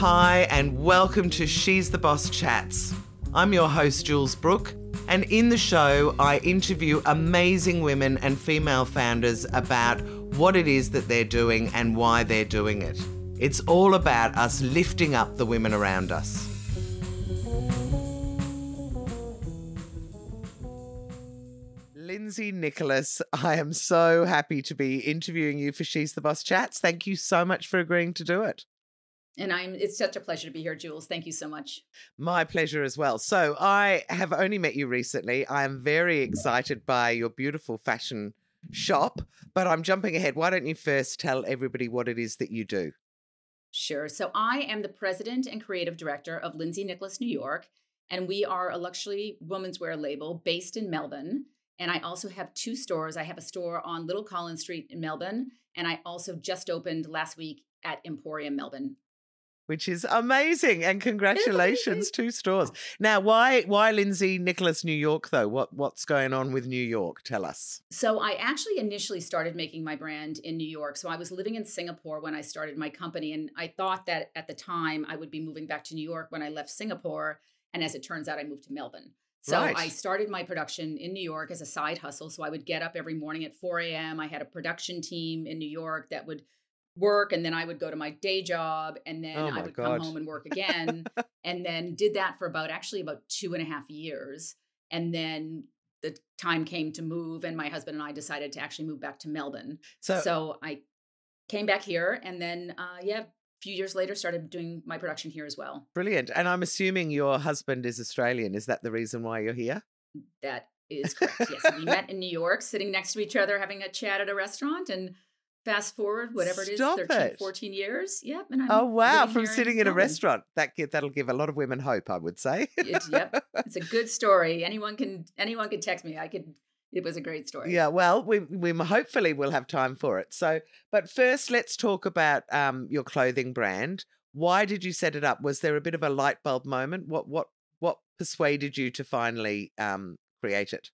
Hi, and welcome to She's the Boss Chats. I'm your host, Jules Brook, and in the show, I interview amazing women and female founders about what it is that they're doing and why they're doing it. It's all about us lifting up the women around us. Lindsay Nicholas, I am so happy to be interviewing you for She's the Boss Chats. Thank you so much for agreeing to do it. And I'm it's such a pleasure to be here, Jules. Thank you so much. My pleasure as well. So, I have only met you recently. I am very excited by your beautiful fashion shop, but I'm jumping ahead. Why don't you first tell everybody what it is that you do? Sure. So, I am the president and creative director of Lindsay Nicholas New York, and we are a luxury women's wear label based in Melbourne. And I also have two stores. I have a store on Little Collins Street in Melbourne, and I also just opened last week at Emporium Melbourne which is amazing. And congratulations, two stores. Now, why why Lindsay Nicholas New York though? What what's going on with New York? Tell us. So I actually initially started making my brand in New York. So I was living in Singapore when I started my company, and I thought that at the time I would be moving back to New York when I left Singapore. And as it turns out, I moved to Melbourne. So right. I started my production in New York as a side hustle. So I would get up every morning at 4 a.m. I had a production team in New York that would work and then I would go to my day job and then oh I would God. come home and work again. and then did that for about actually about two and a half years. And then the time came to move and my husband and I decided to actually move back to Melbourne. So, so I came back here and then uh yeah, a few years later started doing my production here as well. Brilliant. And I'm assuming your husband is Australian. Is that the reason why you're here? That is correct. yes. We met in New York, sitting next to each other, having a chat at a restaurant and fast forward whatever it is Stop 13 it. 14 years yep and I'm oh wow from sitting in, in a restaurant. That that'll give a lot of women hope i would say. It, yep it's a good story. Anyone can anyone can text me. I could it was a great story. Yeah well we we hopefully will have time for it. So but first let's talk about um your clothing brand. Why did you set it up? Was there a bit of a light bulb moment? What what what persuaded you to finally um create it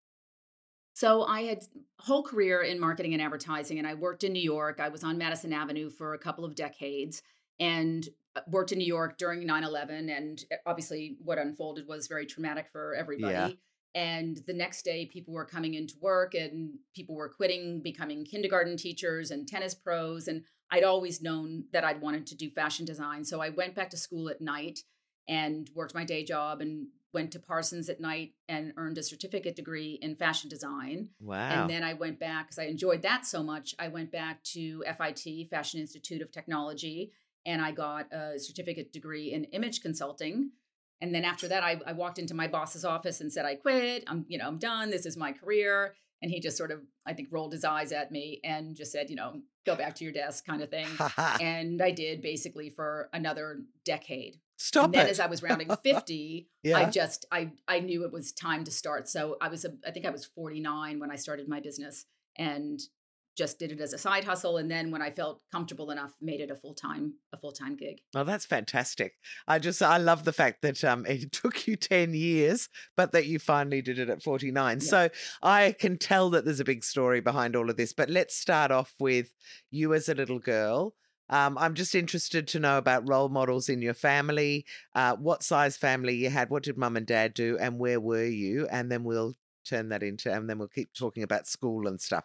so I had whole career in marketing and advertising and I worked in New York. I was on Madison Avenue for a couple of decades and uh, worked in New York during 9/11 and uh, obviously what unfolded was very traumatic for everybody. Yeah. And the next day people were coming into work and people were quitting becoming kindergarten teachers and tennis pros and I'd always known that I'd wanted to do fashion design. So I went back to school at night and worked my day job and went to Parsons at night and earned a certificate degree in fashion design. Wow. And then I went back because I enjoyed that so much. I went back to FIT, Fashion Institute of Technology, and I got a certificate degree in image consulting. And then after that, I, I walked into my boss's office and said, I quit. I'm, you know, I'm done. This is my career. And he just sort of, I think, rolled his eyes at me and just said, you know, go back to your desk kind of thing. and I did basically for another decade. Stop and then it. as I was rounding 50, yeah. I just I I knew it was time to start. So I was a, I think I was 49 when I started my business and just did it as a side hustle and then when I felt comfortable enough made it a full-time a full-time gig. Oh that's fantastic. I just I love the fact that um it took you 10 years but that you finally did it at 49. Yeah. So I can tell that there's a big story behind all of this but let's start off with you as a little girl um, I'm just interested to know about role models in your family, uh, what size family you had, what did mum and dad do, and where were you? And then we'll turn that into, and then we'll keep talking about school and stuff.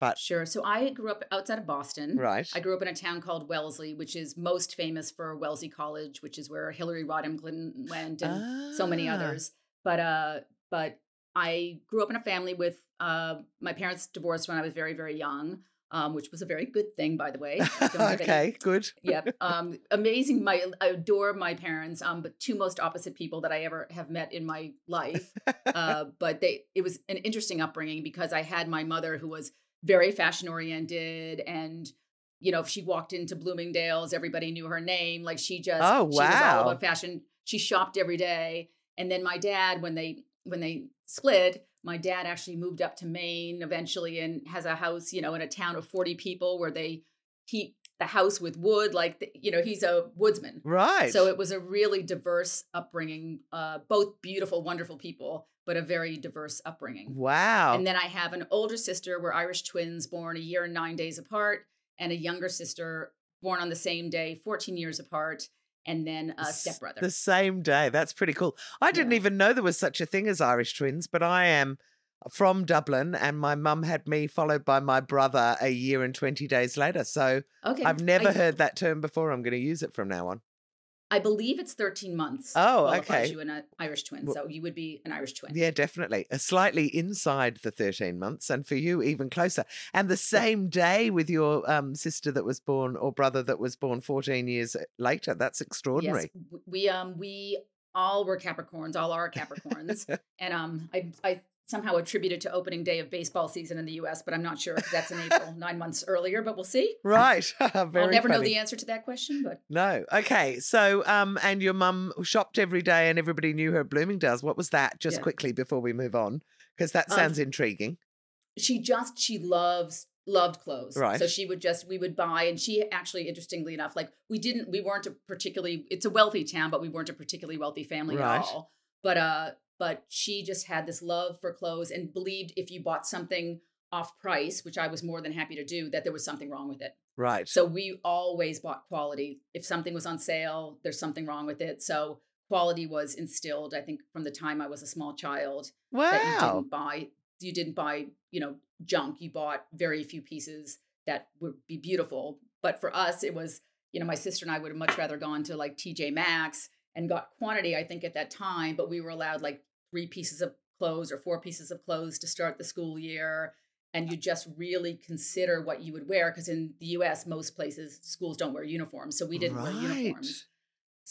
But sure. So I grew up outside of Boston. Right. I grew up in a town called Wellesley, which is most famous for Wellesley College, which is where Hillary Rodham Clinton went and ah. so many ah. others. But uh, but I grew up in a family with uh, my parents divorced when I was very very young um, which was a very good thing, by the way. okay, any, good. yep. Um, amazing. My I adore my parents, um, but two most opposite people that I ever have met in my life. uh, but they it was an interesting upbringing because I had my mother who was very fashion oriented and you know if she walked into bloomingdale's everybody knew her name like she just oh wow she was all about fashion she shopped every day and then my dad when they when they split my dad actually moved up to Maine eventually and has a house, you know, in a town of 40 people where they heat the house with wood. Like, the, you know, he's a woodsman. Right. So it was a really diverse upbringing, uh, both beautiful, wonderful people, but a very diverse upbringing. Wow. And then I have an older sister. We're Irish twins, born a year and nine days apart, and a younger sister born on the same day, 14 years apart. and then a stepbrother. The same day. That's pretty cool. I didn't Yeah. even know there was such a thing as Irish twins, but I am from Dublin and my mum had me followed by my brother a year and 20 days later. So okay. I've never I, heard that term before. I'm going to use it from now on. I believe it's 13 months. Oh, okay. you in an Irish twin. Well- so you would be an Irish twin. Yeah, definitely. A slightly inside the 13 months, and for you, even closer. And the same day with your um, sister that was born or brother that was born 14 years later. That's extraordinary. Yes, we um we all were Capricorns, all are Capricorns, and um I I somehow attributed to opening day of baseball season in the U.S., but I'm not sure if that's in April, nine months earlier. But we'll see. Right. Very I'll never know the answer to that question, but No. Okay. So, um, and your mum shopped every day and everybody knew her at Bloomingdale's. What was that? Just Yeah. quickly before we move on, because that Um, sounds intriguing. she just she loves loved clothes Right. so she would just we would buy and she actually interestingly enough like we didn't we weren't a particularly it's a wealthy town but we weren't a particularly wealthy family Right. at all but uh but she just had this love for clothes and believed if you bought something off price which i was more than happy to do that there was something wrong with it. Right. so we always bought quality. If something was on sale there's something wrong with it. So quality was instilled i think from the time i was a small child that you didn't buy you didn't buy you know junk. You bought very few pieces that would be beautiful. But for us it was you know my sister and i would have much rather gone to like tj maxx and got quantity i think at that time but we were allowed like three pieces of clothes or four pieces of clothes to start the school year and you just really consider what you would wear because in the us most places schools don't wear uniforms so we didn't wear uniforms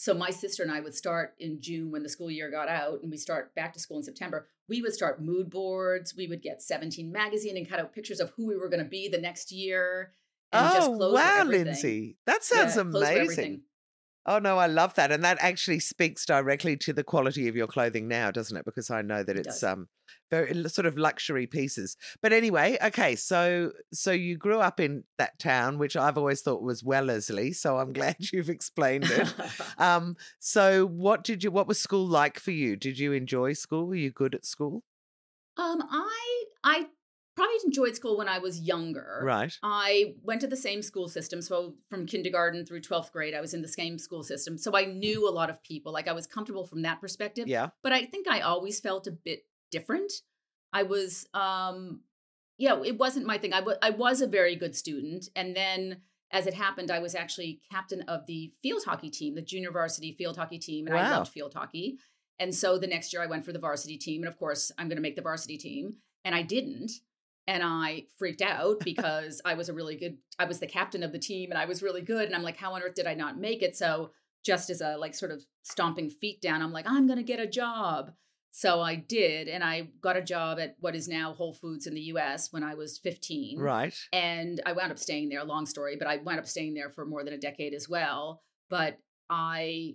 so my sister and I would start in June when the school year got out, and we start back to school in September. We would start mood boards. We would get 17 magazine and cut out pictures of who we were going to be the next year. And just Oh, wow. Lindsay. That Yeah, sounds were amazing. Oh, no, I love that. And that actually speaks directly to the quality of your clothing now, doesn't it? Because I know that It it's does. um very sort of luxury pieces. But anyway, okay, so so you grew up in that town, which I've always thought was Wellesley. So I'm glad you've explained it. um, so what did you what was school like for you? Did you enjoy school? Were you good at school? um, I I probably enjoyed school when I was younger. Right. I went to the same school system. So from kindergarten through 12th grade, I was in the same school system. So I knew a lot of people. Like I was comfortable from that perspective. Yeah. but I think I always felt a bit different. I was, um, yeah, it wasn't my thing. I wa- I was a very good student, and then as it happened, I was actually captain of the field hockey team, the junior varsity field hockey team, and I loved field hockey. And so the next year, I went for the varsity team, and of course, I'm going to make the varsity team, and I didn't. And I freaked out because I was a really good, I was the captain of the team and I was really good. And I'm like, how on earth did I not make it? So just as a like sort of stomping feet down, I'm like, I'm going to get a job. So I did. And I got a job at what is now Whole Foods in the US when I was 15. Right. And I wound up staying there, long story, but I wound up staying there for more than a decade as well. But I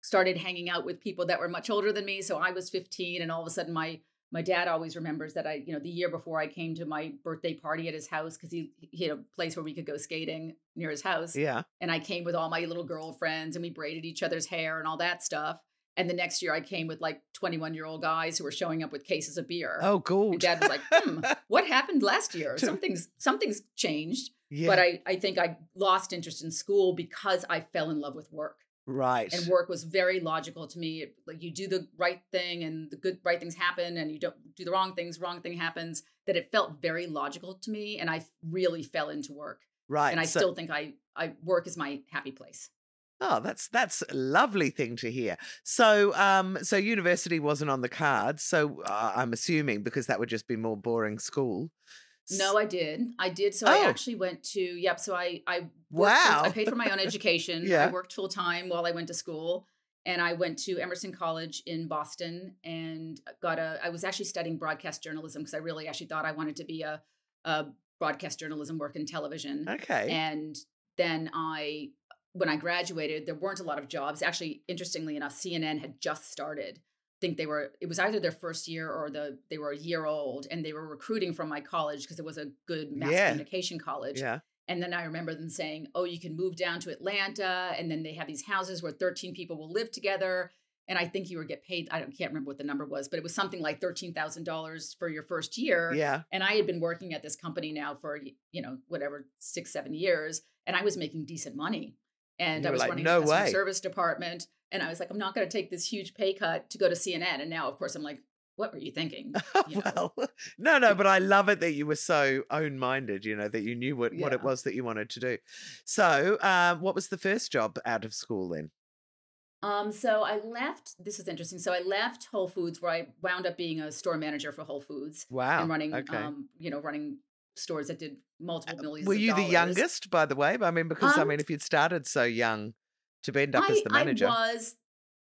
started hanging out with people that were much older than me. So I was 15 and all of a sudden my my dad always remembers that I, you know, the year before I came to my birthday party at his house because he he had a place where we could go skating near his house. Yeah. And I came with all my little girlfriends and we braided each other's hair and all that stuff. And the next year I came with like 21 year old guys who were showing up with cases of beer. Oh, cool. And dad was like, hmm, what happened last year? Something's something's changed. yeah. But I, I think I lost interest in school because I fell in love with work. Right. And work was very logical to me. Like you do the right thing and the good right things happen and you don't do the wrong things, wrong thing happens. That it felt very logical to me. And I really fell into work. right. And I so- still think I I work is my happy place. Oh, that's that's a lovely thing to hear. So, um, so university wasn't on the cards. So uh, I'm assuming because that would just be more boring school. No, I did. I did. So Oh. I actually went to yep. So I I full- Wow. I paid for my own education. Yeah. I worked full time while I went to school, and I went to Emerson College in Boston and got a. I was actually studying broadcast journalism because I really actually thought I wanted to be a, a broadcast journalism, work in television. Okay. And then I, when I graduated, there weren't a lot of jobs. Actually, interestingly enough, CNN had just started. Think they were. It was either their first year or the they were a year old, and they were recruiting from my college because it was a good mass Yeah. communication college. yeah. And then I remember them saying, "Oh, you can move down to Atlanta, and then they have these houses where 13 people will live together." And I think you would get paid. I don't can't remember what the number was, but it was something like thirteen thousand dollars for your first year. Yeah. And I had been working at this company now for, you know, whatever, six, seven years, and I was making decent money. and You I was like, running "No the customer way." service department. And I was like, I'm not going to take this huge pay cut to go to CNN. And now, of course, I'm like, what were you thinking? You know? well, no, no, but I love it that you were so own minded, you know, that you knew what, what it was that you wanted to do. So, um, what was the first job out of school then? Um, so I left. This is interesting. So I left Whole Foods, where I wound up being a store manager for Whole Foods Wow. and running, okay. um, you know, running stores that did multiple millions. Were you the youngest, by the way? I mean, because I Um, mean, if you'd started so young to end up as I, the manager, I was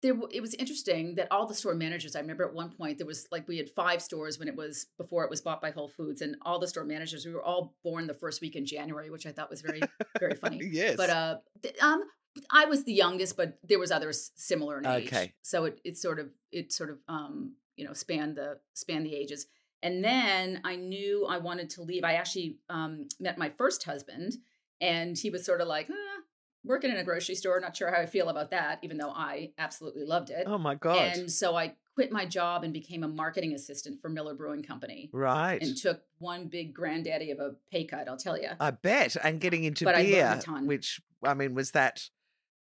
there. It was interesting that all the store managers. I remember at one point there was like we had five stores when it was before it was bought by Whole Foods, and all the store managers we were all born the first week in January, which I thought was very very funny. yes, But uh, um, I was the youngest, but there was others similar in age. Okay. So it it sort of it sort of um you know spanned the span the ages. And then I knew I wanted to leave. I actually um, met my first husband, and he was sort of like, eh, working in a grocery store. Not sure how I feel about that, even though I absolutely loved it. oh my god, And so I quit my job and became a marketing assistant for Miller Brewing Company, right. and took one big granddaddy of a pay cut. I'll tell you. I bet. And getting into But beer, ton. which I mean, was that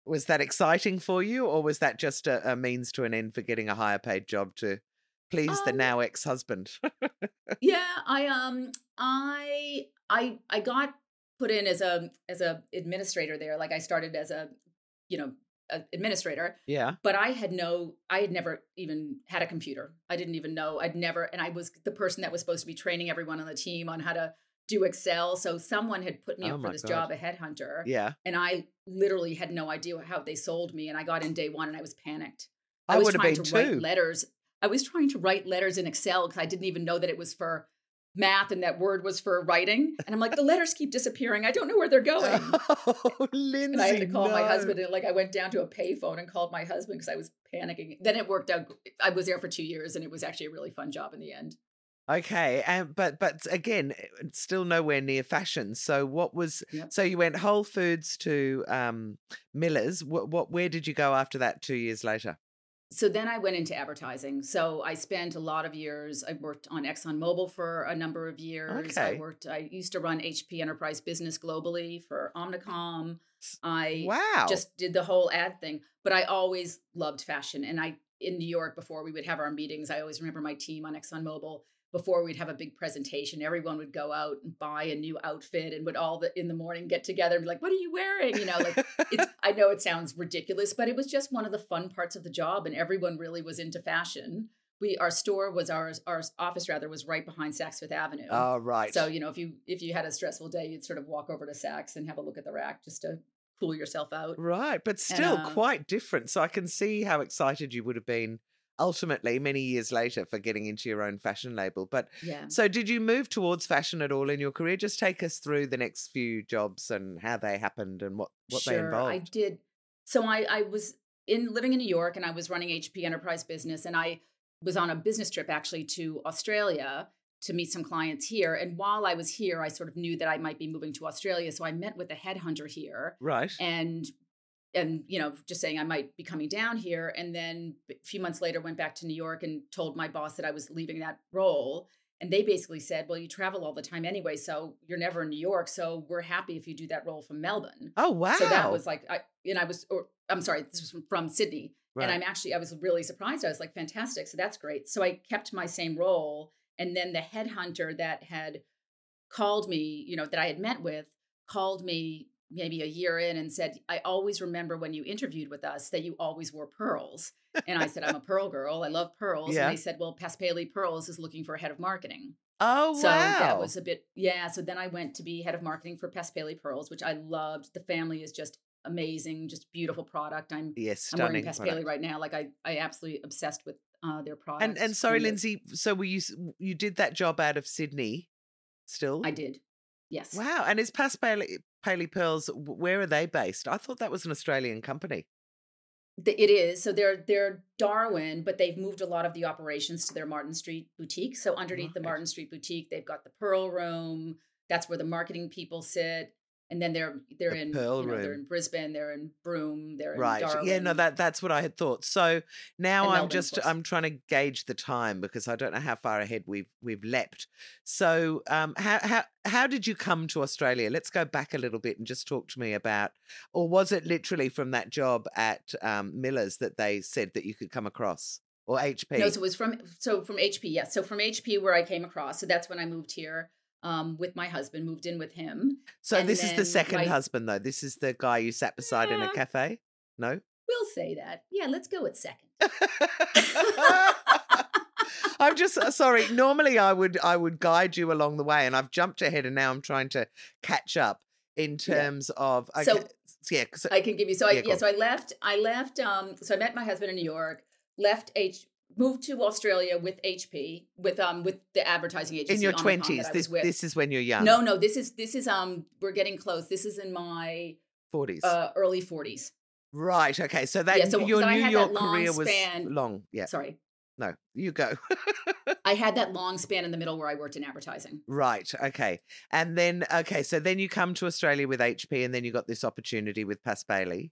was that exciting for you, or was that just a, a means to an end for getting a higher paid job to please the Um, now ex husband? yeah i um i i i got put in as a as a administrator there like i started as a you know a administrator yeah. but i had no i had never even had a computer i didn't even know i'd never and i was the person that was supposed to be training everyone on the team on how to do excel so someone had put me Oh up for this God. job a headhunter Yeah. and i literally had no idea how they sold me and i got in day one and i was panicked I, was would have trying been to too. write letters. I was trying to write letters in Excel because I didn't even know that it was for math and that word was for writing. And I'm like, the letters keep disappearing. I don't know where they're going. oh, Lindsay. And I had to call my husband and like I went down to a payphone and called my husband because I was panicking. Then it worked out. I was there for two years and it was actually a really fun job in the end. Okay, and but but again, still nowhere near fashion. So what was? Yep. So you went Whole Foods to um, Miller's. What what? Where did you go after that? Two years later. So then I went into advertising. So I spent a lot of years. I worked on ExxonMobil for a number of years. Okay. I worked. I used to run HP Enterprise Business globally for Omnicom. I Wow. just did the whole ad thing. But I always loved fashion. And I, in New York, before we would have our meetings, I always remember my team on ExxonMobil. Before we'd have a big presentation, everyone would go out and buy a new outfit and would all the, in the morning get together and be like, "What are you wearing?" You know, like it's. I know it sounds ridiculous, but it was just one of the fun parts of the job, and everyone really was into fashion. We our store was our our office rather was right behind Saks Fifth Avenue. oh right. So you know, if you if you had a stressful day, you'd sort of walk over to Saks and have a look at the rack just to cool yourself out. right, but still uh, quite different. So I can see how excited you would have been ultimately many years later for getting into your own fashion label. But Yeah. so did you move towards fashion at all in your career? Just take us through the next few jobs and how they happened and what what they sure, involved. I did. So I I was in living in New York and I was running HP Enterprise Business and I was on a business trip actually to Australia to meet some clients here. And while I was here, I sort of knew that I might be moving to Australia. So I met with a headhunter here right. and and you know just saying i might be coming down here and then a few months later went back to new york and told my boss that i was leaving that role and they basically said well you travel all the time anyway so you're never in new york so we're happy if you do that role from melbourne oh wow. so that was like i and i was or i'm sorry this was from, from sydney right. and i'm actually i was really surprised i was like fantastic so that's great so i kept my same role and then the headhunter that had called me you know that i had met with called me maybe a year in and said i always remember when you interviewed with us that you always wore pearls and i said i'm a pearl girl i love pearls Yeah. and they said well paspaley pearls is looking for a head of marketing oh so wow. that was a bit yeah so then i went to be head of marketing for paspaley pearls which i loved the family is just amazing just beautiful product i'm yes, I'm wearing. Paspaley right now. Like I, I absolutely obsessed with uh, their product. And and sorry, Lindsay. So were you you did that job out of Sydney? Still, I did. Yes. Wow. And is Pass Paley, Pearls? Where are they based? I thought that was an Australian company. It is. So they're they're Darwin, but they've moved a lot of the operations to their Martin Street boutique. So underneath the Martin Street boutique, they've got the Pearl Room. That's where the marketing people sit. And then they're they're The in Pearl you know, they're in Brisbane, they're in Broome, they're in Right. Yeah, no, that that's what I had thought. So now And I'm Melbourne, just. I'm trying to gauge the time because I don't know how far ahead we've we've leapt. So um how how how did you come to Australia? Let's go back a little bit and just talk to me about or was it literally from that job at um Miller's that they said that you could come across? Or HP? No, so it was from so from HP, yes. So from HP where I came across. So that's when I moved here um, with my husband, moved in with him. so and this is the second my- husband though. This is the guy you sat beside in a cafe? No? We'll say that. Yeah, let's go with second. I'm just uh, sorry. Normally, I would I would guide you along the way, and I've jumped ahead, and now I'm trying to catch up in Yeah. terms of. Okay, So- yeah, so, I can give you so I Yeah, yeah, so I left I left um so I met my husband in New York, left H moved to Australia with HP with um with the advertising agency in your twenties, this this is when you're young. No, no, this is this is um we're getting close. This is in my forties. uh early 40s. right. Okay. So that yeah, so- your so New York long career was span- long. Yeah. Sorry. No, you go. I had that long span in the middle where I worked in advertising. right. Okay. And then okay, so then you come to Australia with HP, and then you got this opportunity with Paspaley.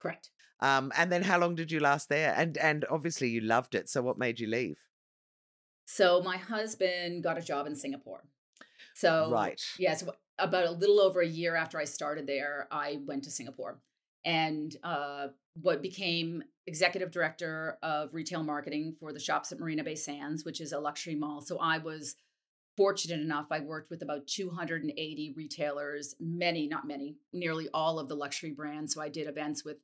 Correct. Um, and then how long did you last there? And and obviously you loved it. So what made you leave? So my husband got a job in Singapore. So right. yeah, so about a little over a year after I started there, I went to Singapore and uh, what became executive director of retail marketing for the shops at Marina Bay Sands, which is a luxury mall. So I was fortunate enough. I worked with about 280 retailers, many, not many, nearly all of the luxury brands. So I did events with,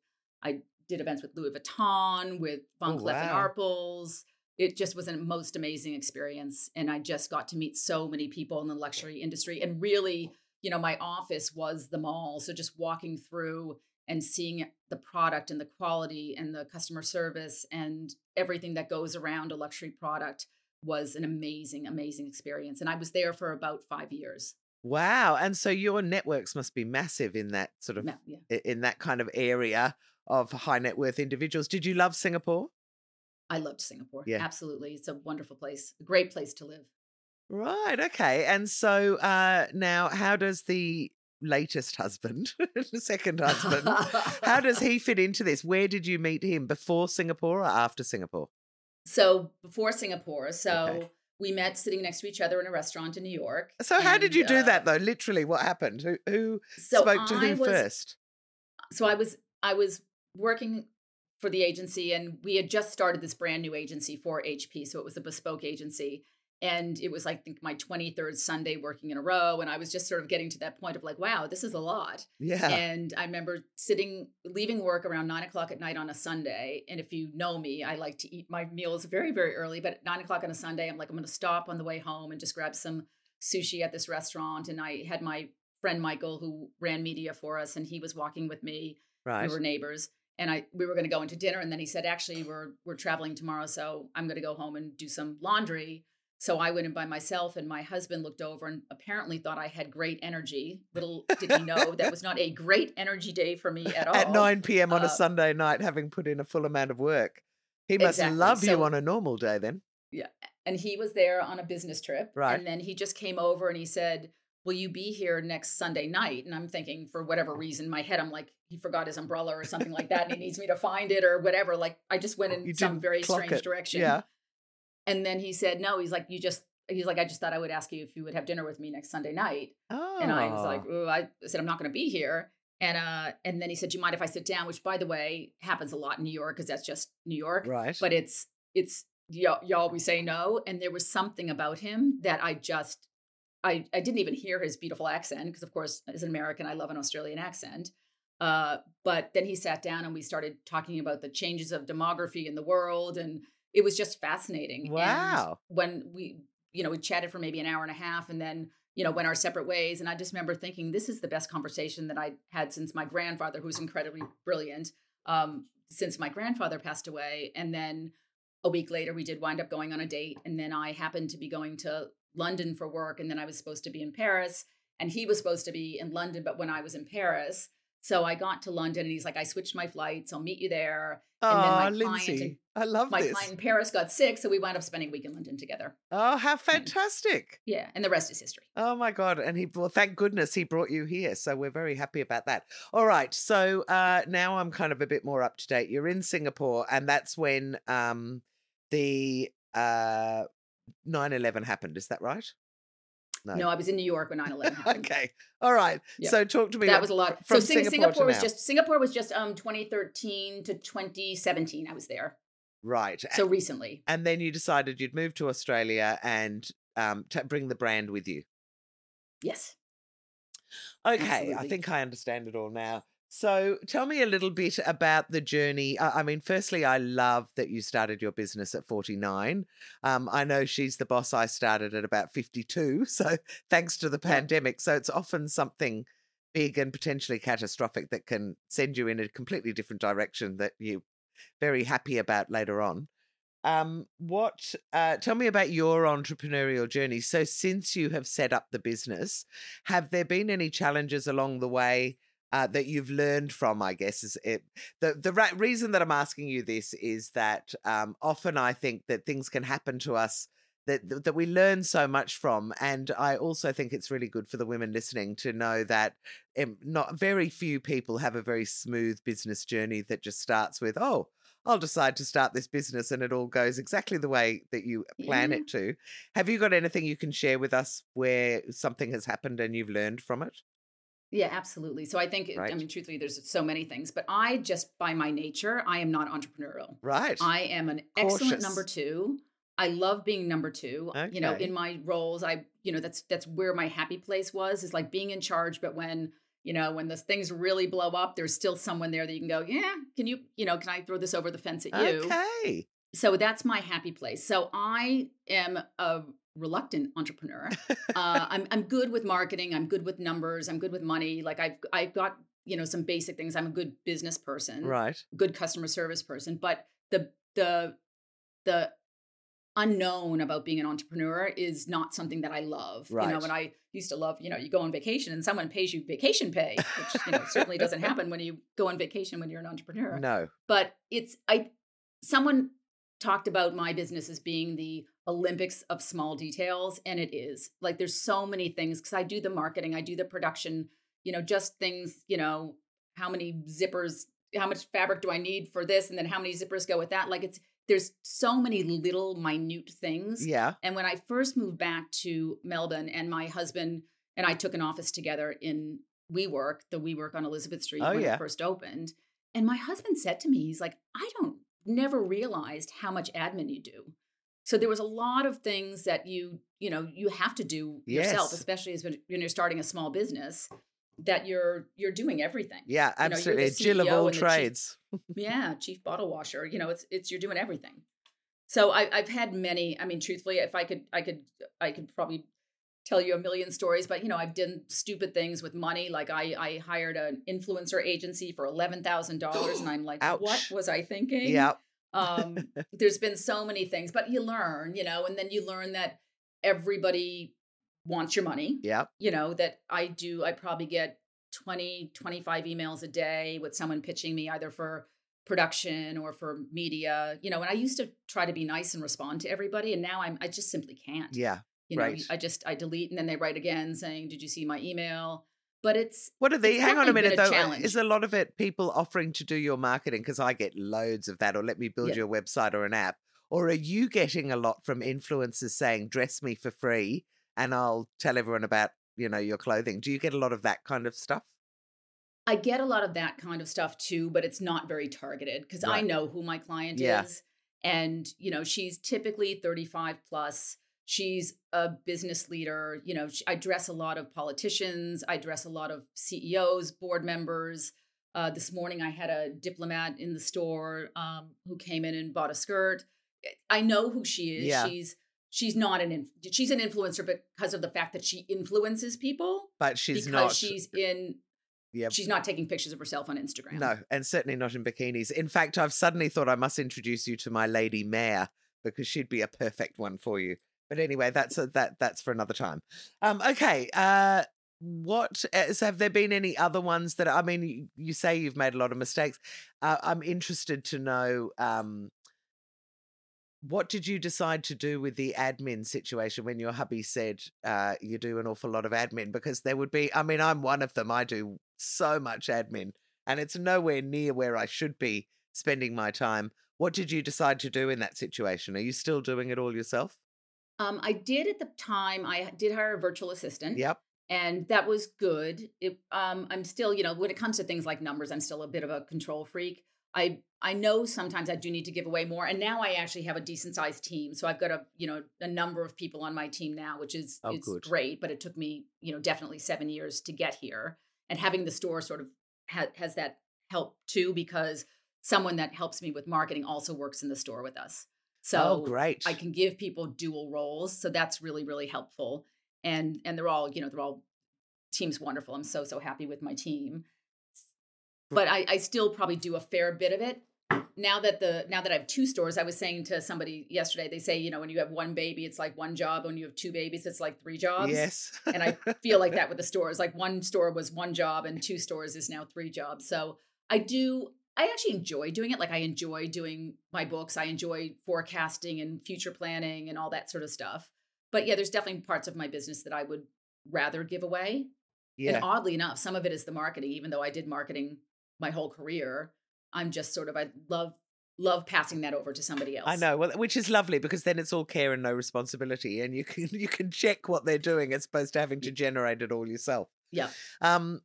I did events with Louis Vuitton, with Van Oh, Cleef and. Arpels. It just was a most amazing experience, and I just got to meet so many people in the luxury industry. And really, you know, my office was the mall, so just walking through and seeing the product and the quality and the customer service and everything that goes around a luxury product was an amazing, amazing experience. And I was there for about five years. Wow. And so your networks must be massive in that sort of yeah. in that kind of area of high net worth individuals. Did you love Singapore? I loved Singapore. Yeah. Absolutely. It's a wonderful place, a great place to live. Right. Okay. And so uh now how does the latest husband, the second husband, how does he fit into this? Where did you meet him before Singapore or after Singapore? So before Singapore, so Okay. we met sitting next to each other in a restaurant in New York. So how did you do uh, that though? Literally what happened? Who who So spoke to I who was, first? So I was I was working for the agency, and we had just started this brand new agency for HP. So it was a bespoke agency, and it was like I think my twenty third Sunday working in a row, and I was just sort of getting to that point of like, wow, this is a lot. Yeah. And I remember sitting, leaving work around nine o'clock at night on a Sunday. And if you know me, I like to eat my meals very, very early. But at nine o'clock on a Sunday, I'm like, I'm going to stop on the way home and just grab some sushi at this restaurant. And I had my friend Michael, who ran media for us, and he was walking with me. right. We were neighbors. And I we were going to go into dinner, and then he said, "Actually, we're we're traveling tomorrow, so I'm going to go home and do some laundry." So I went in by myself, and my husband looked over and apparently thought I had great energy. Little did he know that was not a great energy day for me at all. At 9 p.m. on a Uh, Sunday night, having put in a full amount of work. He must Exactly. love you on a normal day then. Yeah and he was there on a business trip. Right. And then he just came over and he said, Will you be here next Sunday night? And I'm thinking, for whatever reason, my head, I'm like, he forgot his umbrella or something like that, and he needs me to find it or whatever. Like, I just went in You some very strange it. direction. Yeah. And then he said, No, he's like, You just, he's like, I just thought I would ask you if you would have dinner with me next Sunday night. Oh. And I was like, oh, I said, I'm not going to be here. And uh, and then he said, Do you mind if I sit down? Which, by the way, happens a lot in New York because that's just New York right. but it's it's y'all, y'all we say no and there was something about him that i just i i didn't even hear his beautiful accent because of course as an american i love an australian accent uh but then he sat down and we started talking about the changes of demography in the world and it was just fascinating And Wow. when we you know we chatted for maybe an hour and a half and then you know went our separate ways and i just remember thinking this is the best conversation that i had since my grandfather who's incredibly brilliant um since my grandfather passed away and then a week later we did wind up going on a date and then i happened to be going to london for work and then i was supposed to be in paris and he was supposed to be in london but when i was in paris So I got to London and he's like, I switched my flights. I'll meet you there. Oh, and then my Lindsay, client I love my this. client in Paris got sick, so we wound up spending a week in London together. Oh, how fantastic! Yeah, and the rest is history. Oh my god! And he, well, thank goodness he brought you here. So we're very happy about that. All right, so uh, now I'm kind of a bit more up to date. You're in Singapore, and that's when um, the uh, 9/11 happened. Is that right? No. No, I was in New York when 9-11 happened. Okay. All right. Yeah. So talk to me. That like, was a lot. so Singapore Singapore, was now. just Singapore was just um 2013 to 2017. I was there. right. So recently. and then you decided you'd move to Australia and um, to bring the brand with you. Yes. Okay, I think I understand it all now. So tell me a little bit about the journey. I mean, firstly, I love that you started your business at 49. Um, I know she's the boss. I started at about 52. So thanks to the pandemic. So it's often something big and potentially catastrophic that can send you in a completely different direction that you're very happy about later on. Um, what uh, tell me about your entrepreneurial journey? So since you have set up the business, have there been any challenges along the way uh, that you've learned from? I guess is it the the ra- reason that I'm asking you this is that um, often I think that things can happen to us that that- we learn so much from, and I also think it's really good for the women listening to know that um, not very few people have a very smooth business journey that just starts with oh. I'll decide to start this business and it all goes exactly the way that you plan Yeah. it to. Have you got anything you can share with us where something has happened and you've learned from it? Yeah, absolutely. So I think, I mean, truthfully, there's so many things, but I just, by my nature, I am not entrepreneurial. Right. I am an excellent number two. I love being number two. You know, in my roles, I, you know, that's that's where my happy place was. Is like being in charge, but when you know when those things really blow up, there's still someone there that you can go, yeah, can you, you know, can I throw this over the fence at you? Okay. So that's my happy place. So I am a reluctant entrepreneur. uh, I'm I'm good with marketing. I'm good with numbers. I'm good with money. Like I've I've got you know some basic things. I'm a good business person Right. good customer service person but the the the unknown about being an entrepreneur is not something that I love. Right. You know, when I used to love, you know, you go on vacation and someone pays you vacation pay, which you know certainly doesn't happen when you go on vacation when you're an entrepreneur. No. But it's I someone talked about my business as being the Olympics of small details and it is. Like there's so many things cuz I do the marketing, I do the production, you know, just things, you know, how many zippers, how much fabric do I need for this and then how many zippers go with that? Like it's there's so many little minute things. Yeah. And when I first moved back to Melbourne and my husband and I took an office together in WeWork, the WeWork on Elizabeth Street Oh, when yeah. it first opened. And my husband said to me, he's like, I don't never realized how much admin you do. So there was a lot of things that you, you know, you have to do yourself, especially as when when you're starting a small business, that you're you're doing everything. Yeah, You know, absolutely. Jill of all and chief- trades. yeah, chief bottle washer. You know, it's it's you're doing everything. So I, I've had many. I mean, truthfully, if I could, I could, I could probably tell you a million stories. But you know, I've done stupid things with money. Like I, I hired an influencer agency for eleven thousand dollars, and I'm like, what was I thinking? Yeah. Um, there's been so many things, but you learn, you know, and then you learn that everybody wants your money Yeah. you know that i do i probably get 20 25 emails a day with someone pitching me either for production or for media you know and i used to try to be nice and respond to everybody and now i'm i just simply can't Yeah. you know right. i just i delete and then they write again saying did you see my email but it's What are the hang on a minute though? uh. Is a lot of it people offering to do your marketing? Because I get loads of that, or let me build you a website or an app. Or are you getting a lot from influencers saying, dress me for free and I'll tell everyone about, you know, your clothing? Do you get a lot of that kind of stuff? I get a lot of that kind of stuff too, but it's not very targeted because I know who my client Yeah. is. And, you know, she's typically 35 plus. She's a business leader. You know, I dress a lot of politicians, I dress a lot of CEOs, board members. Uh, this morning, I had a diplomat in the store um, who came in and bought a skirt. I know who she is. Yeah. She's she's not an inf- she's an influencer because of the fact that she influences people But she's because not. she's in yeah, she's not taking pictures of herself on Instagram. No, and certainly not in bikinis. In fact, I've suddenly thought I must introduce you to my lady mayor because she'd be a perfect one for you. But anyway, that's a, that that's for another time. Um, okay. Uh, what uh, so have there been any other ones that I mean you, you say you've made a lot of mistakes. Uh, I'm interested to know um, what did you decide to do with the admin situation when your hubby said uh, you do an awful lot of admin? Because there would be, I mean, I'm one of them. I do so much admin, and it's nowhere near where I should be spending my time. What did you decide to do in that situation? Are you still doing it all yourself? Um, I did at the time. I did hire a virtual assistant. Yep. And that was good. It, um, I'm still, you know, when it comes to things like numbers, I'm still a bit of a control freak. I I know sometimes I do need to give away more, and now I actually have a decent sized team. So I've got a you know a number of people on my team now, which is Oh, good. great. But it took me you know definitely seven years to get here, and having the store sort of ha- has that help too because someone that helps me with marketing also works in the store with us. Oh, so oh, great. I can give people dual roles, so that's really really helpful. And and they're all you know they're all team's wonderful. I'm so so happy with my team, but I, I still probably do a fair bit of it. Now that the now that I have two stores, I was saying to somebody yesterday, they say you know when you have one baby, it's like one job. When you have two babies, it's like three jobs. Yes. and I feel like that with the stores. Like one store was one job, and two stores is now three jobs. So I do. I actually enjoy doing it. Like I enjoy doing my books. I enjoy forecasting and future planning and all that sort of stuff. But yeah, there's definitely parts of my business that I would rather give away. yeah. And oddly enough, some of it is the marketing. Even though I did marketing my whole career, I'm just sort of I love love passing that over to somebody else. I know, well, which is lovely because then it's all care and no responsibility, and you can you can check what they're doing as opposed to having to generate it all yourself. Yeah. Um.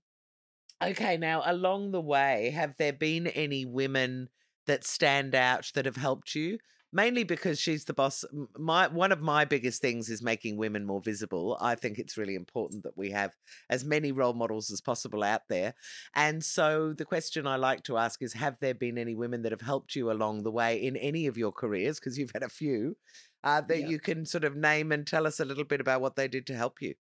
Okay, now along the way, have there been any women that stand out that have helped you? Mainly because she's the boss. My one of my biggest things is making women more visible. I think it's really important that we have as many role models as possible out there. And so the question I like to ask is have there been any women that have helped you along the way in any of your careers because you've had a few uh, that Yeah. you can sort of name and tell us a little bit about what they did to help you?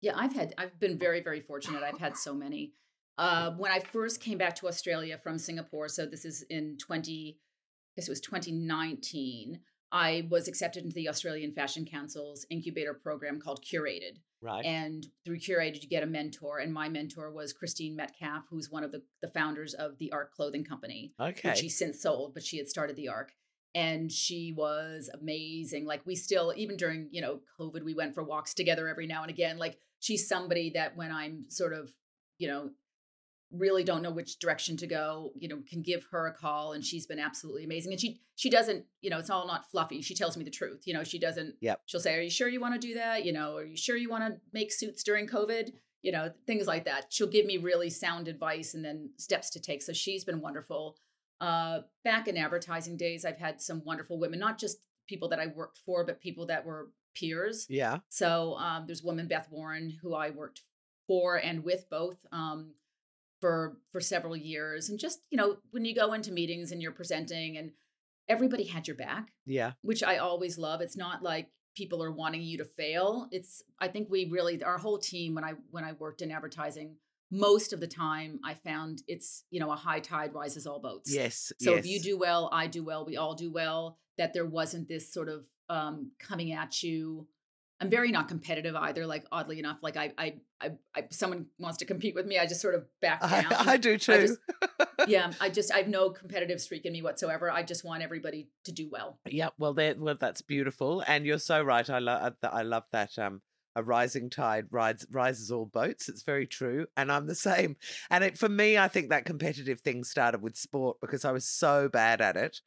Yeah, I've had I've been very very fortunate. I've had so many. Uh, when I first came back to Australia from Singapore, so this is in twenty, I guess it was twenty nineteen. I was accepted into the Australian Fashion Council's incubator program called Curated, Right. and through Curated you get a mentor. And my mentor was Christine Metcalf, who's one of the the founders of the Arc Clothing Company okay. which she since sold, but she had started the arc. And she was amazing. Like we still, even during, you know, COVID, we went for walks together every now and again. Like she's somebody that when I'm sort of, you know, really don't know which direction to go, you know, can give her a call and she's been absolutely amazing. And she she doesn't, you know, it's all not fluffy. She tells me the truth. You know, she doesn't Yep. she'll say, Are you sure you want to do that? You know, are you sure you want to make suits during COVID? You know, things like that. She'll give me really sound advice and then steps to take. So she's been wonderful. Uh, back in advertising days, I've had some wonderful women, not just people that I worked for, but people that were peers. Yeah. So um, there's a woman, Beth Warren, who I worked for and with both um, for for several years. And just you know, when you go into meetings and you're presenting, and everybody had your back, Yeah. which I always love. It's not like people are wanting you to fail. It's I think we really our whole team when I when I worked in advertising, most of the time I found it's you know a high tide rises all boats. Yes. So yes. if you do well, I do well, we all do well. That there wasn't this sort of um, coming at you. I'm very not competitive either. Like oddly enough, like I, I, I, I someone wants to compete with me, I just sort of back down. I, I do too. just- yeah, I just I have no competitive streak in me whatsoever. I just want everybody to do well. Yeah, well, well, that's beautiful, and you're so right. I love, I love that. Um, a rising tide rides rises all boats. It's very true, and I'm the same. And it, for me, I think that competitive thing started with sport because I was so bad at it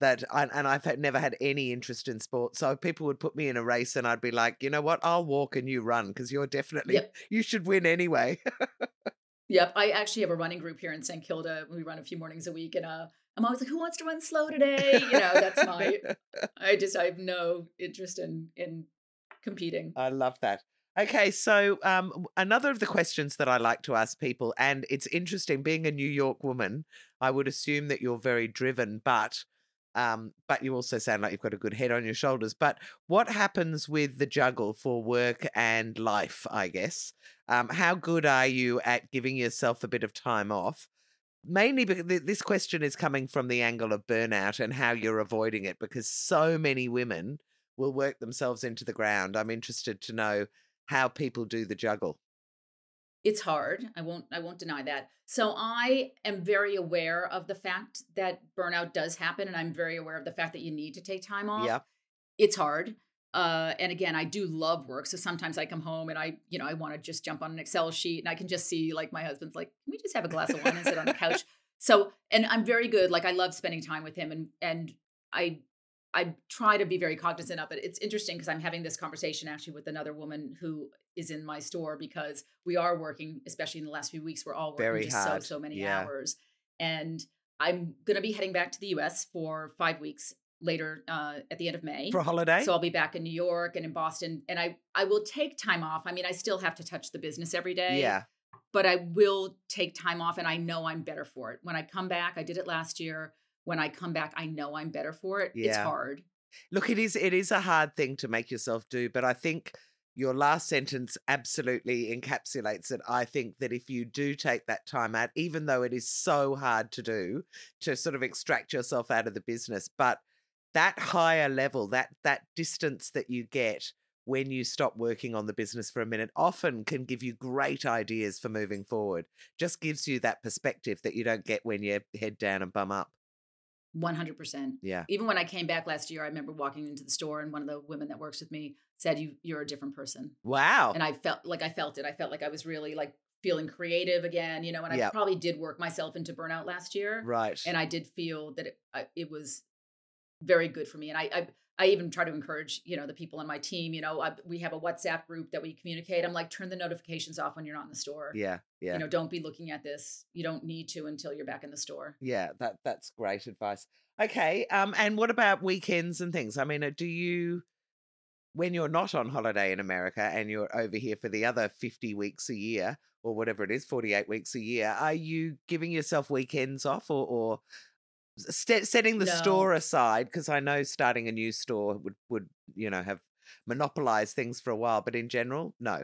that, I, and I've had, never had any interest in sport. So people would put me in a race, and I'd be like, you know what, I'll walk and you run because you're definitely Yep. you should win anyway. Yep, I actually have a running group here in St. Kilda. We run a few mornings a week, and uh, I'm always like, "Who wants to run slow today?" You know, that's my. I just I have no interest in in competing. I love that. Okay, so um, another of the questions that I like to ask people, and it's interesting, being a New York woman, I would assume that you're very driven, but um, but you also sound like you've got a good head on your shoulders. But what happens with the juggle for work and life? I guess. Um, how good are you at giving yourself a bit of time off? Mainly because this question is coming from the angle of burnout and how you're avoiding it, because so many women will work themselves into the ground. I'm interested to know how people do the juggle. it's hard. I won't I won't deny that. So I am very aware of the fact that burnout does happen and I'm very aware of the fact that you need to take time off. Yeah. It's hard. Uh, and again, I do love work. So sometimes I come home and I, you know, I want to just jump on an Excel sheet and I can just see like my husband's like, can we just have a glass of wine and sit on the couch? So, and I'm very good. Like I love spending time with him and, and I I try to be very cognizant of it. It's interesting because I'm having this conversation actually with another woman who is in my store because we are working, especially in the last few weeks, we're all working Very just hard. so so many Yeah. hours. And I'm gonna be heading back to the US for five weeks later uh, at the end of May. For a holiday? So I'll be back in New York and in Boston, and I I will take time off. I mean, I still have to touch the business every day yeah. but I will take time off and I know I'm better for it. When I come back, I did it last year. When I come back, I know I'm better for it. It's hard. Look, it is it is a hard thing to make yourself do, but I think your last sentence absolutely encapsulates it. I think that if you do take that time out, even though it is so hard to do, to sort of extract yourself out of the business, but that higher level, that that distance that you get when you stop working on the business for a minute often can give you great ideas for moving forward. Just gives you that perspective that you don't get when you head down and bum up. 100%. Yeah. Even when I came back last year, I remember walking into the store and one of the women that works with me said, you, You're a different person. Wow. And I felt like I felt it. I felt like I was really like feeling creative again, you know, and I Yep. probably did work myself into burnout last year. right. and I did feel that it, I, it was very good for me. And I, I, I even try to encourage, you know, the people on my team. You know, I, we have a WhatsApp group that we communicate. I'm like, turn the notifications off when you're not in the store. yeah. Yeah. You know, don't be looking at this. You don't need to until you're back in the store. Yeah, that that's great advice. Okay, um, and what about weekends and things? I mean, uh, do you, when you're not on holiday in America and you're over here for the other fifty weeks a year or whatever it is, forty-eight weeks a year, are you giving yourself weekends off or, or st- setting the No. store aside? Because I know starting a new store would would you know have monopolized things for a while, but in general, no,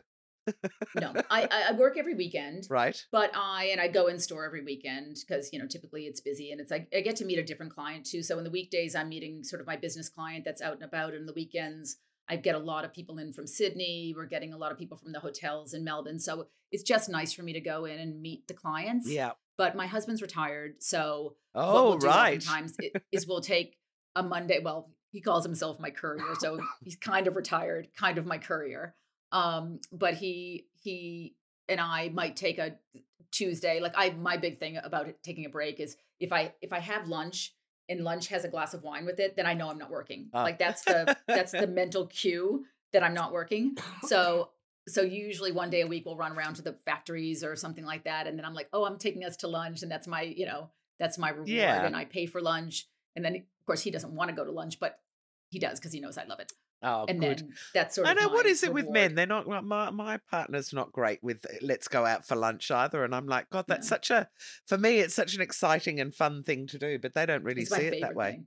No, I, I work every weekend. right? But I and I go in store every weekend because you know typically it's busy and it's like I get to meet a different client too. So in the weekdays I'm meeting sort of my business client that's out and about, and the weekends I get a lot of people in from Sydney. We're getting a lot of people from the hotels in Melbourne. So it's just nice for me to go in and meet the clients. Yeah. But my husband's retired, so Oh, we'll right. oftentimes is we'll take a Monday. Well, he calls himself my courier, so he's kind of retired, kind of my courier. Um, but he he and I might take a Tuesday. Like I, my big thing about taking a break is if I if I have lunch and lunch has a glass of wine with it, then I know I'm not working. Ah. Like that's the that's the mental cue that I'm not working. So so usually one day a week we'll run around to the factories or something like that, and then I'm like, oh, I'm taking us to lunch, and that's my you know that's my reward, Yeah. and I pay for lunch, and then of course he doesn't want to go to lunch, but he does because he knows I love it, Oh, and good. that's sort I know what is it with men? They're not like, my my partner's not great with uh, let's go out for lunch either, and I'm like, God, that's No. such a for me, it's such an exciting and fun thing to do, but they don't really It's see it that way.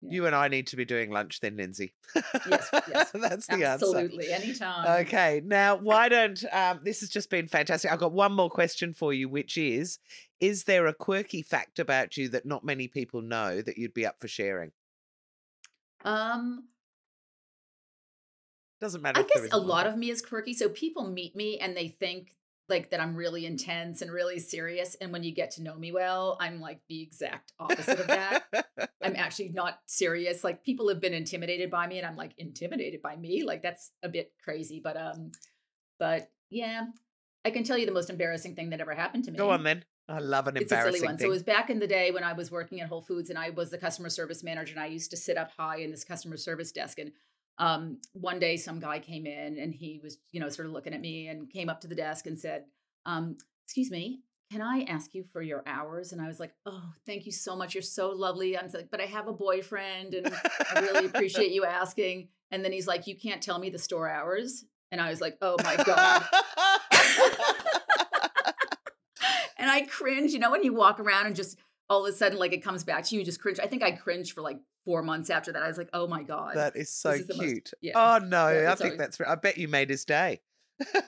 Yeah. You and I need to be doing lunch then, Lindsay. Yes, yes. that's the answer. Absolutely, anytime. Okay, now why don't um, this has just been fantastic. I've got one more question for you, which is: Is there a quirky fact about you that not many people know that you'd be up for sharing? Um, Doesn't matter. I guess a lot of me is quirky. So people meet me and they think like that I'm really intense and really serious. And when you get to know me well, I'm like the exact opposite of that. I'm actually not serious. Like people have been intimidated by me and I'm like intimidated by me. Like that's a bit crazy. But um, but yeah, I can tell you the most embarrassing thing that ever happened to me. Go on then. I love an It's a embarrassing silly one. So it was back in the day when I was working at Whole Foods and I was the customer service manager and I used to sit up high in this customer service desk. And um, one day some guy came in and he was, you know, sort of looking at me and came up to the desk and said, um, excuse me, can I ask you for your hours? And I was like, oh, thank you so much. You're so lovely. I'm like, but I have a boyfriend and I really appreciate you asking. And then he's like, you can't tell me the store hours. And I was like, oh my God. and I cringe. You know, when you walk around and just all of a sudden, like it comes back to you, you just cringe. I think I cringed for like four months after that. I was like, oh my God. that is so is the most- cute. yeah. Oh no, Yeah, I think always- that's. I bet you made his day.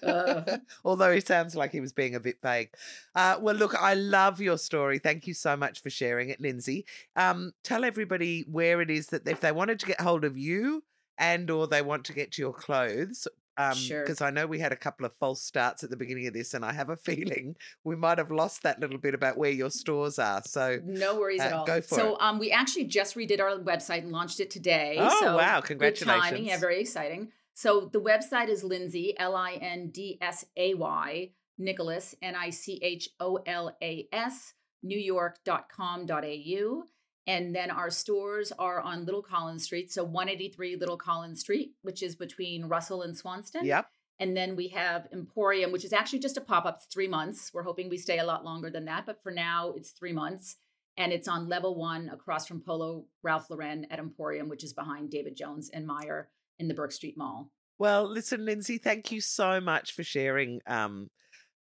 Uh. Although he sounds like he was being a bit vague. Uh, well, look, I love your story. Thank you so much for sharing it, Lindsay. Um, tell everybody where it is that if they wanted to get hold of you and or they want to get to your clothes, Um, Sure. Because I know we had a couple of false starts at the beginning of this, and I have a feeling we might have lost that little bit about where your stores are. So, No worries at Uh, all. go for so it. um, we actually just redid our website and launched it today. Oh, so wow. Good timing. Yeah, very exciting. So the website is Lindsay, L I N D S A Y, Nicholas, N I C H O L A S, New newyork.com.au. And then our stores are on Little Collins Street. So 183 Little Collins Street, which is between Russell and Swanston. yep. And then we have Emporium, which is actually just a pop up, three months. We're hoping we stay a lot longer than that, but for now it's three months. And it's on level one across from Polo Ralph Lauren at Emporium, which is behind David Jones and Myer in the Bourke Street Mall. Well, listen, Lindsay, thank you so much for sharing. Um,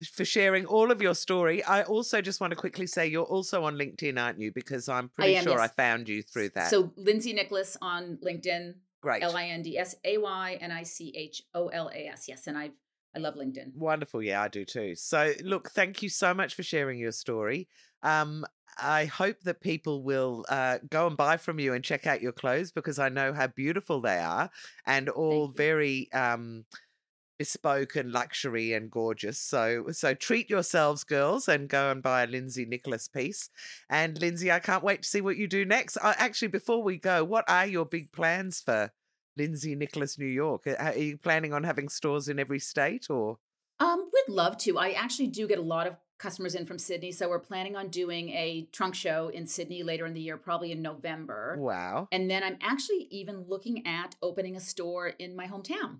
for sharing all of your story. I also just want to quickly say you're also on LinkedIn, aren't you? Because I'm pretty am, sure I found you through that. So Lindsay Nicholas on LinkedIn, great. L I N D S A Y N I C H O L A S. Yes, and I I love LinkedIn. Wonderful. Yeah, I do too. So, look, thank you so much for sharing your story. Um, I hope that people will uh, go and buy from you and check out your clothes because I know how beautiful they are and all very um, bespoke and luxury and gorgeous. So, so treat yourselves, girls, and go and buy a Lindsay Nicholas piece. And Lindsay, I can't wait to see what you do next. Actually, before we go, what are your big plans for Lindsay Nicholas New York? Are you planning on having stores in every state or? Um, we'd love to. I actually do get a lot of customers in from Sydney, so we're planning on doing a trunk show in Sydney later in the year, probably in November. Wow. And then I'm actually even looking at opening a store in my hometown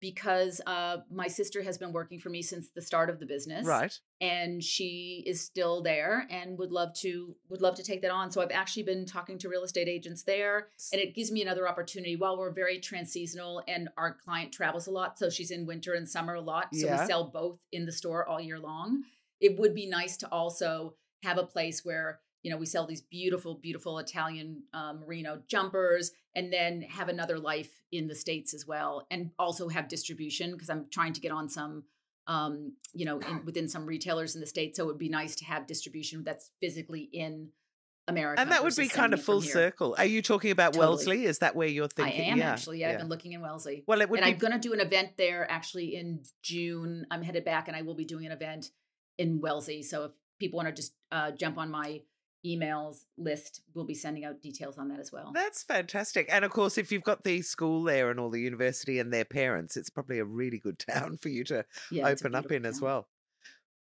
because uh, my sister has been working for me since the start of the business, Right. and she is still there and would love to would love to take that on. So I've actually been talking to real estate agents there, and it gives me another opportunity. While we're very transseasonal and our client travels a lot, so she's in winter and summer a lot, so Yeah. we sell both in the store all year long. It would be nice to also have a place where you know we sell these beautiful beautiful italian um, merino jumpers and then have another life in the states as well and also have distribution because i'm trying to get on some um, you know in, within some retailers in the states so it would be nice to have distribution that's physically in america And that would be kind of full circle. Are you talking about Totally. Wellesley? Is that where you're thinking? i am yeah, actually yeah, yeah. i've been looking in wellesley Well, it would and be i'm going to do an event there actually in june i'm headed back and i will be doing an event in wellesley so if people want to just uh, jump on my emails list we'll be sending out details on that as well That's fantastic. And of course, if you've got the school there and all the university and their parents, it's probably a really good town for you to yeah, open up in beautiful as well.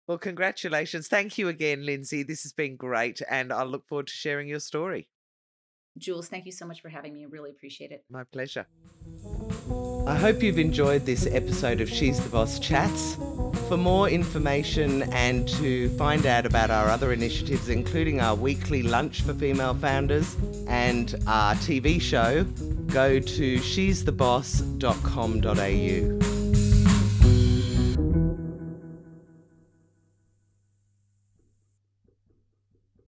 Well, congratulations. Thank you again, Lindsay. This has been great. And I look forward to sharing your story. Jules thank you so much for having me i really appreciate it My pleasure. I hope you've enjoyed this episode of She's the Boss Chats. For more information and to find out about our other initiatives, including our weekly lunch for female founders and our TV show, go to she'stheboss.com.au.